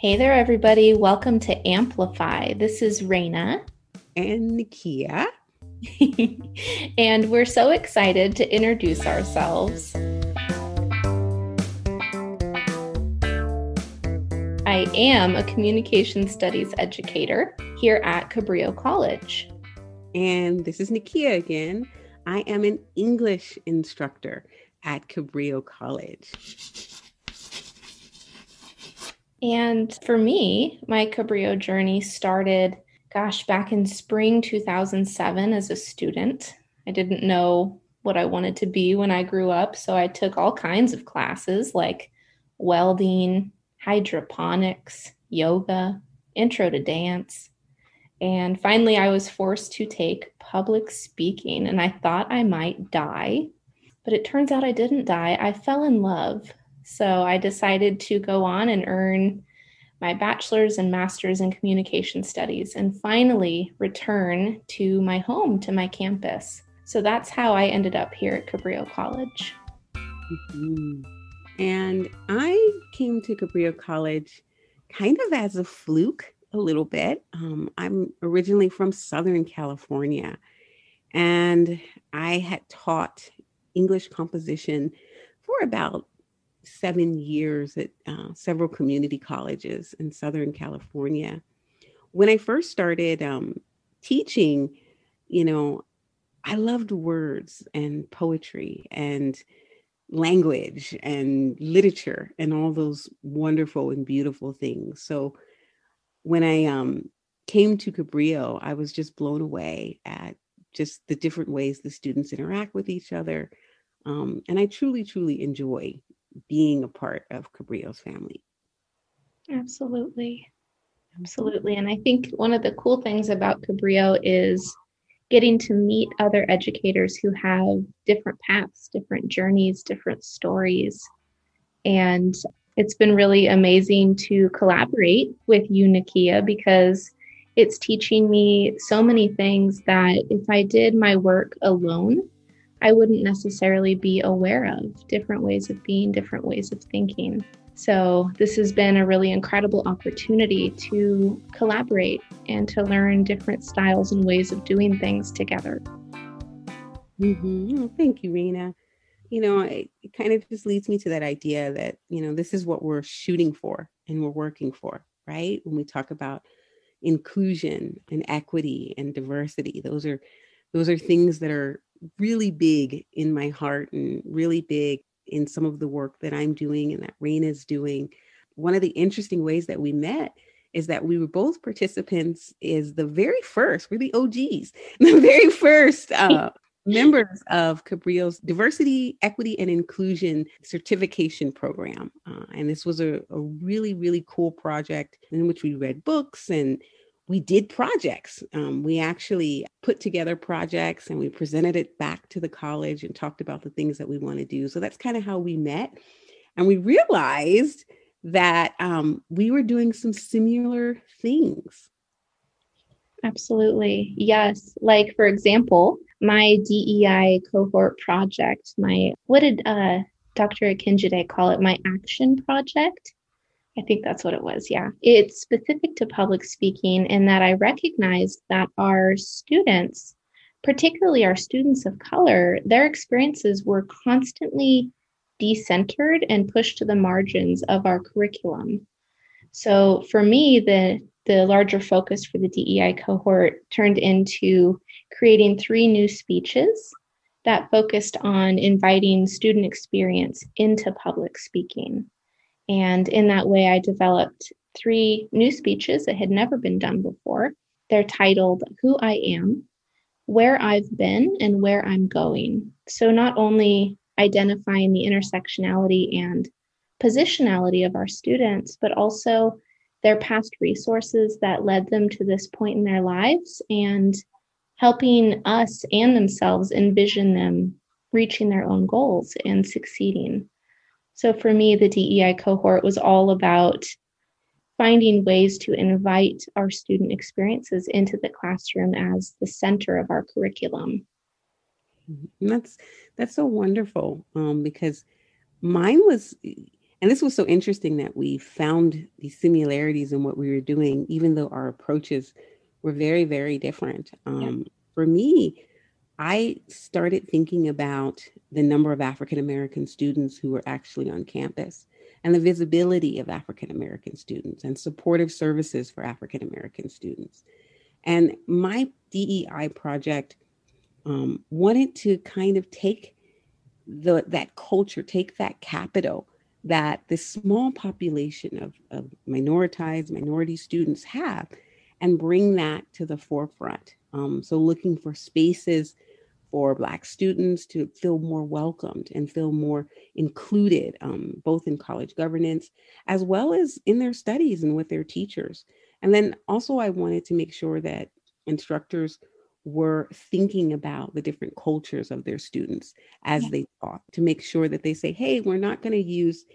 Hey there, everybody. Welcome to Amplify. This is Raina. And Nikia. and we're so excited to introduce ourselves. I am a communication studies educator here at Cabrillo College. And this is Nikia again. I am an English instructor at Cabrillo College. And for me, my Cabrillo journey started, gosh, back in spring 2007 as a student. I didn't know what I wanted to be when I grew up. So I took all kinds of classes like welding, hydroponics, yoga, intro to dance. And finally, I was forced to take public speaking, and I thought I might die. But it turns out I didn't die. I fell in love so I decided to go on and earn my bachelor's and master's in communication studies and finally return to my home, to my campus. So that's how I ended up here at Cabrillo College. Mm-hmm. And I came to Cabrillo College kind of as a fluke, a little bit. Um, I'm originally from Southern California, and I had taught English composition for about seven years at uh, several community colleges in Southern California. When I first started um, teaching, you know, I loved words and poetry and language and literature and all those wonderful and beautiful things. So when I um, came to Cabrillo, I was just blown away at just the different ways the students interact with each other. Um, and I truly, truly enjoy being a part of Cabrillo's family. Absolutely. Absolutely. And I think one of the cool things about Cabrillo is getting to meet other educators who have different paths, different journeys, different stories. And it's been really amazing to collaborate with you, Nikia, because it's teaching me so many things that if I did my work alone, I wouldn't necessarily be aware of different ways of being, different ways of thinking. So, this has been a really incredible opportunity to collaborate and to learn different styles and ways of doing things together. Mm-hmm. Thank you, Raina. You know, it, it kind of just leads me to that idea that, you know, this is what we're shooting for and we're working for, right? When we talk about inclusion and equity and diversity, those are those are things that are really big in my heart and really big in some of the work that I'm doing and that Raina's doing. One of the interesting ways that we met is that we were both participants is the very first, we're the OGs, the very first uh, members of Cabrillo's Diversity, Equity, and Inclusion Certification Program. Uh, and this was a, a really, really cool project in which we read books and we did projects. Um, we actually put together projects and we presented it back to the college and talked about the things that we want to do. So that's kind of how we met. And we realized that um, we were doing some similar things. Absolutely. Yes. Like, for example, my DEI cohort project, my, what did uh, Dr. Akinjide call it? My action project I think that's what it was. Yeah. It's specific to public speaking in that I recognized that our students, particularly our students of color, their experiences were constantly decentered and pushed to the margins of our curriculum. So for me, the the larger focus for the DEI cohort turned into creating three new speeches that focused on inviting student experience into public speaking. And in that way, I developed three new speeches that had never been done before. They're titled Who I Am, Where I've Been, and Where I'm Going. So, not only identifying the intersectionality and positionality of our students, but also their past resources that led them to this point in their lives and helping us and themselves envision them reaching their own goals and succeeding. So for me, the DEI cohort was all about finding ways to invite our student experiences into the classroom as the center of our curriculum. And that's that's so wonderful um, because mine was And this was so interesting that we found these similarities in what we were doing, even though our approaches were very, very different. Um, yeah. For me, I started thinking about the number of African American students who were actually on campus and the visibility of African American students and supportive services for African American students. And my DEI project um, wanted to kind of take the that culture, take that capital that this small population of, of minoritized minority students have and bring that to the forefront. Um, so looking for spaces for Black students to feel more welcomed and feel more included, um, both in college governance as well as in their studies and with their teachers. And then also, I wanted to make sure that instructors were thinking about the different cultures of their students as yeah. they taught to make sure that they say, hey, we're not going to use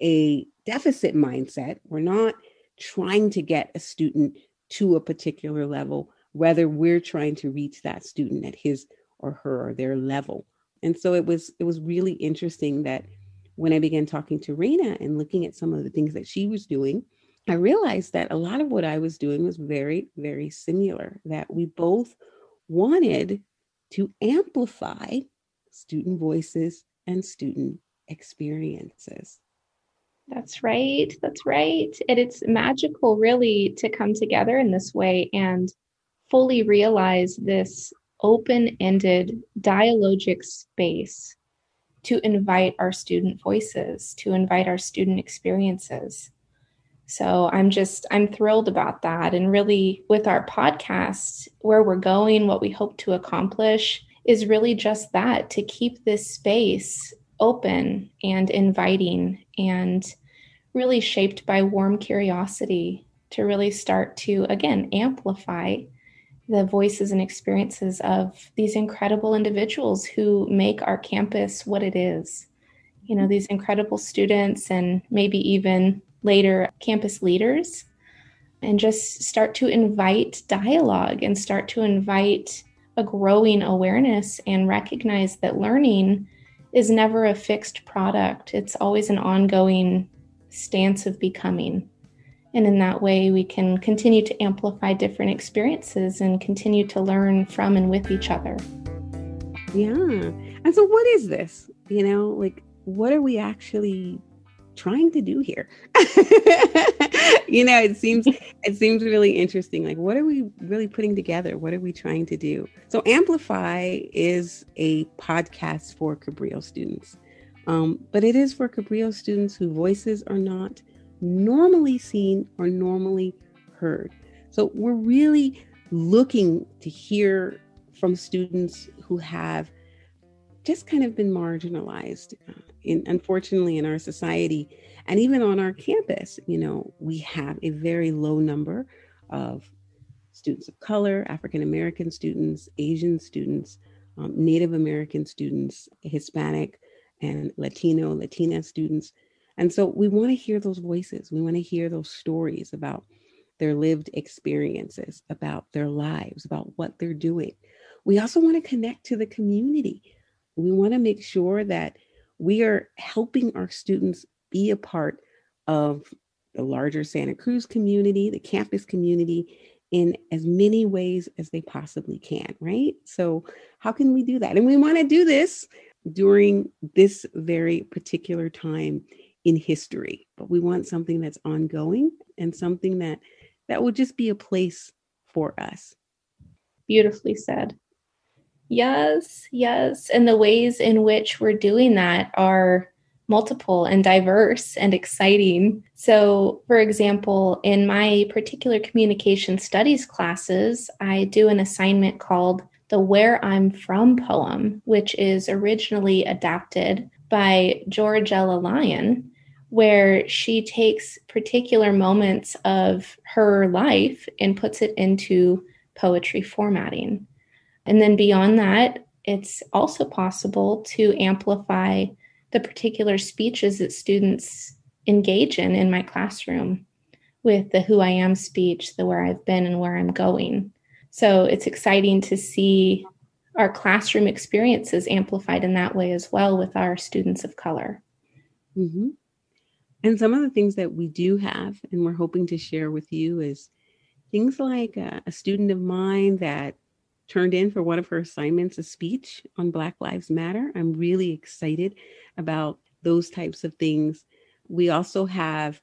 a deficit mindset. We're not trying to get a student to a particular level, whether we're trying to reach that student at his or her or their level. And so it was it was really interesting that when I began talking to Raina and looking at some of the things that she was doing, I realized that a lot of what I was doing was very, very similar, that we both wanted to amplify student voices and student experiences. That's right. That's right. And it's magical, really, to come together in this way and fully realize this open ended dialogic space to invite our student voices, to invite our student experiences. So I'm just, I'm thrilled about that. And really, with our podcast, where we're going, what we hope to accomplish is really just that to keep this space open and inviting and really shaped by warm curiosity to really start to, again, amplify the voices and experiences of these incredible individuals who make our campus what it is. You know, these incredible students and maybe even later campus leaders and just start to invite dialogue and start to invite a growing awareness and recognize that learning is never a fixed product. It's always an ongoing stance of becoming. And in that way, we can continue to amplify different experiences and continue to learn from and with each other. Yeah. And so, what is this? You know, like, what are we actually trying to do here you know it seems it seems really interesting like what are we really putting together what are we trying to do so amplify is a podcast for cabrillo students um, but it is for cabrillo students whose voices are not normally seen or normally heard. So we're really looking to hear from students who have just kind of been marginalized uh, in unfortunately in our society and even on our campus. You know we have a very low number of students of color african american students asian students um, native american students hispanic and latino latina students and so we want to hear those voices we want to hear those stories about their lived experiences about their lives about what they're doing we also want to connect to the community we want to make sure that we are helping our students be a part of the larger Santa Cruz community, the campus community, in as many ways as they possibly can, right? So, how can we do that? And we want to do this during this very particular time in history, but we want something that's ongoing and something that that will just be a place for us. Beautifully said. Yes, yes. And the ways in which we're doing that are multiple and diverse and exciting. So, for example, in my particular communication studies classes, I do an assignment called the Where I'm From poem, which is originally adapted by George Ella Lyon, where she takes particular moments of her life and puts it into poetry formatting. And then beyond that, it's also possible to amplify the particular speeches that students engage in in my classroom with the who I am speech, the where I've been and where I'm going. So it's exciting to see our classroom experiences amplified in that way as well with our students of color. Mm-hmm. And some of the things that we do have and we're hoping to share with you is things like a, student of mine that turned in for one of her assignments a speech on Black Lives Matter. I'm really excited about those types of things. We also have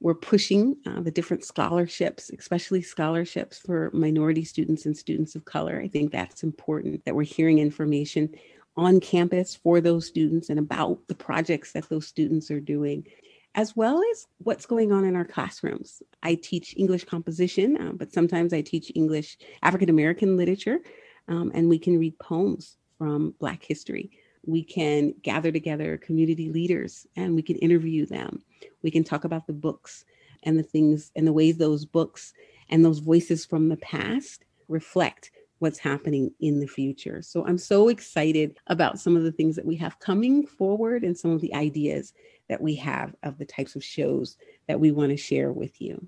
we're pushing uh, the different scholarships, especially scholarships for minority students and students of color. I think that's important that we're hearing information on campus for those students and about the projects that those students are doing as well as what's going on in our classrooms. I teach English composition, uh, but sometimes I teach English African American literature, um, and we can read poems from Black history. We can gather together community leaders and we can interview them. We can talk about the books and the things and the ways those books and those voices from the past reflect what's happening in the future. So I'm so excited about some of the things that we have coming forward and some of the ideas that we have of the types of shows that we want to share with you.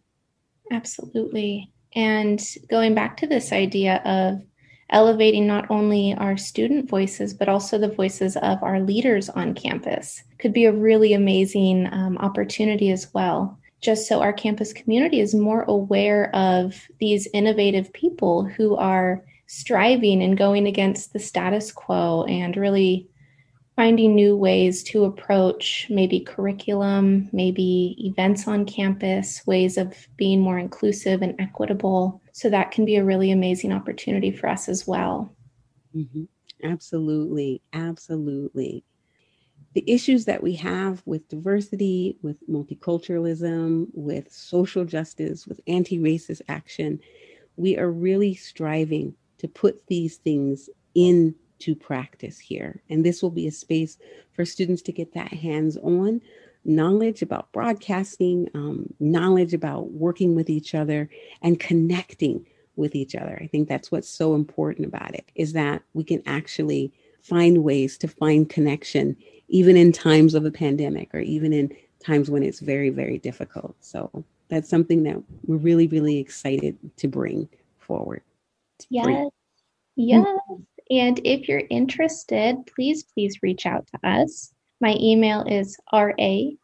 Absolutely. And going back to this idea of elevating not only our student voices, but also the voices of our leaders on campus could be a really amazing um, opportunity as well. Just so our campus community is more aware of these innovative people who are striving and going against the status quo and really finding new ways to approach maybe curriculum, maybe events on campus, ways of being more inclusive and equitable. So that can be a really amazing opportunity for us as well. Mm-hmm. Absolutely. Absolutely. The issues that we have with diversity, with multiculturalism, with social justice, with anti racist action, we are really striving to put these things in to practice here. And this will be a space for students to get that hands on knowledge about broadcasting, um, knowledge about working with each other, and connecting with each other. I think that's what's so important about it is that we can actually find ways to find connection even in times of a pandemic or even in times when it's very very difficult. So that's something that we're really really excited to bring forward. Yes. Bring. Yes. And if you're interested, please, please reach out to us. My email is rachelis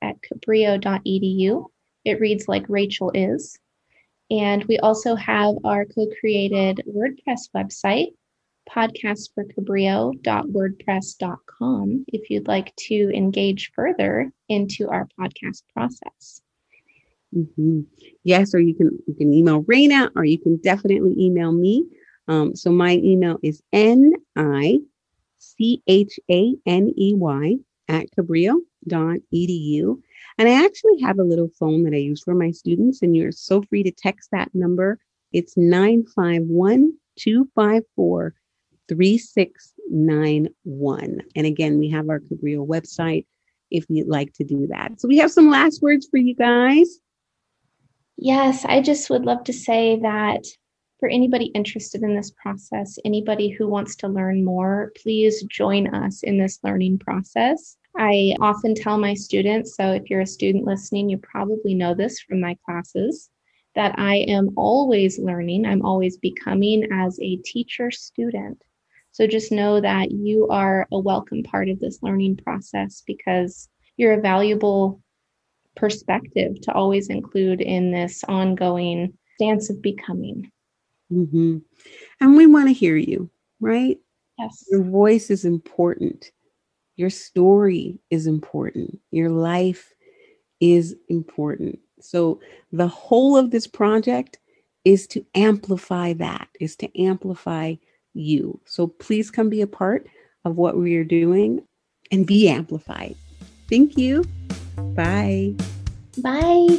at cabrillo.edu. It reads like Rachel is. And we also have our co created WordPress website, podcastforcabrillo.wordpress.com, if you'd like to engage further into our podcast process. Mm-hmm. Yes, or you can you can email Raina, or you can definitely email me. Um, so my email is n i c h a n e y at cabrillo.edu. And I actually have a little phone that I use for my students, and you're so free to text that number. It's 951 254 3691. And again, we have our Cabrillo website if you'd like to do that. So we have some last words for you guys. Yes, I just would love to say that for anybody interested in this process, anybody who wants to learn more, please join us in this learning process. I often tell my students, so if you're a student listening, you probably know this from my classes, that I am always learning, I'm always becoming as a teacher student. So just know that you are a welcome part of this learning process because you're a valuable perspective to always include in this ongoing dance of becoming. Mm-hmm. And we want to hear you, right? Yes. Your voice is important. Your story is important. Your life is important. So, the whole of this project is to amplify that, is to amplify you. So, please come be a part of what we are doing and be amplified. Thank you. Bye. Bye.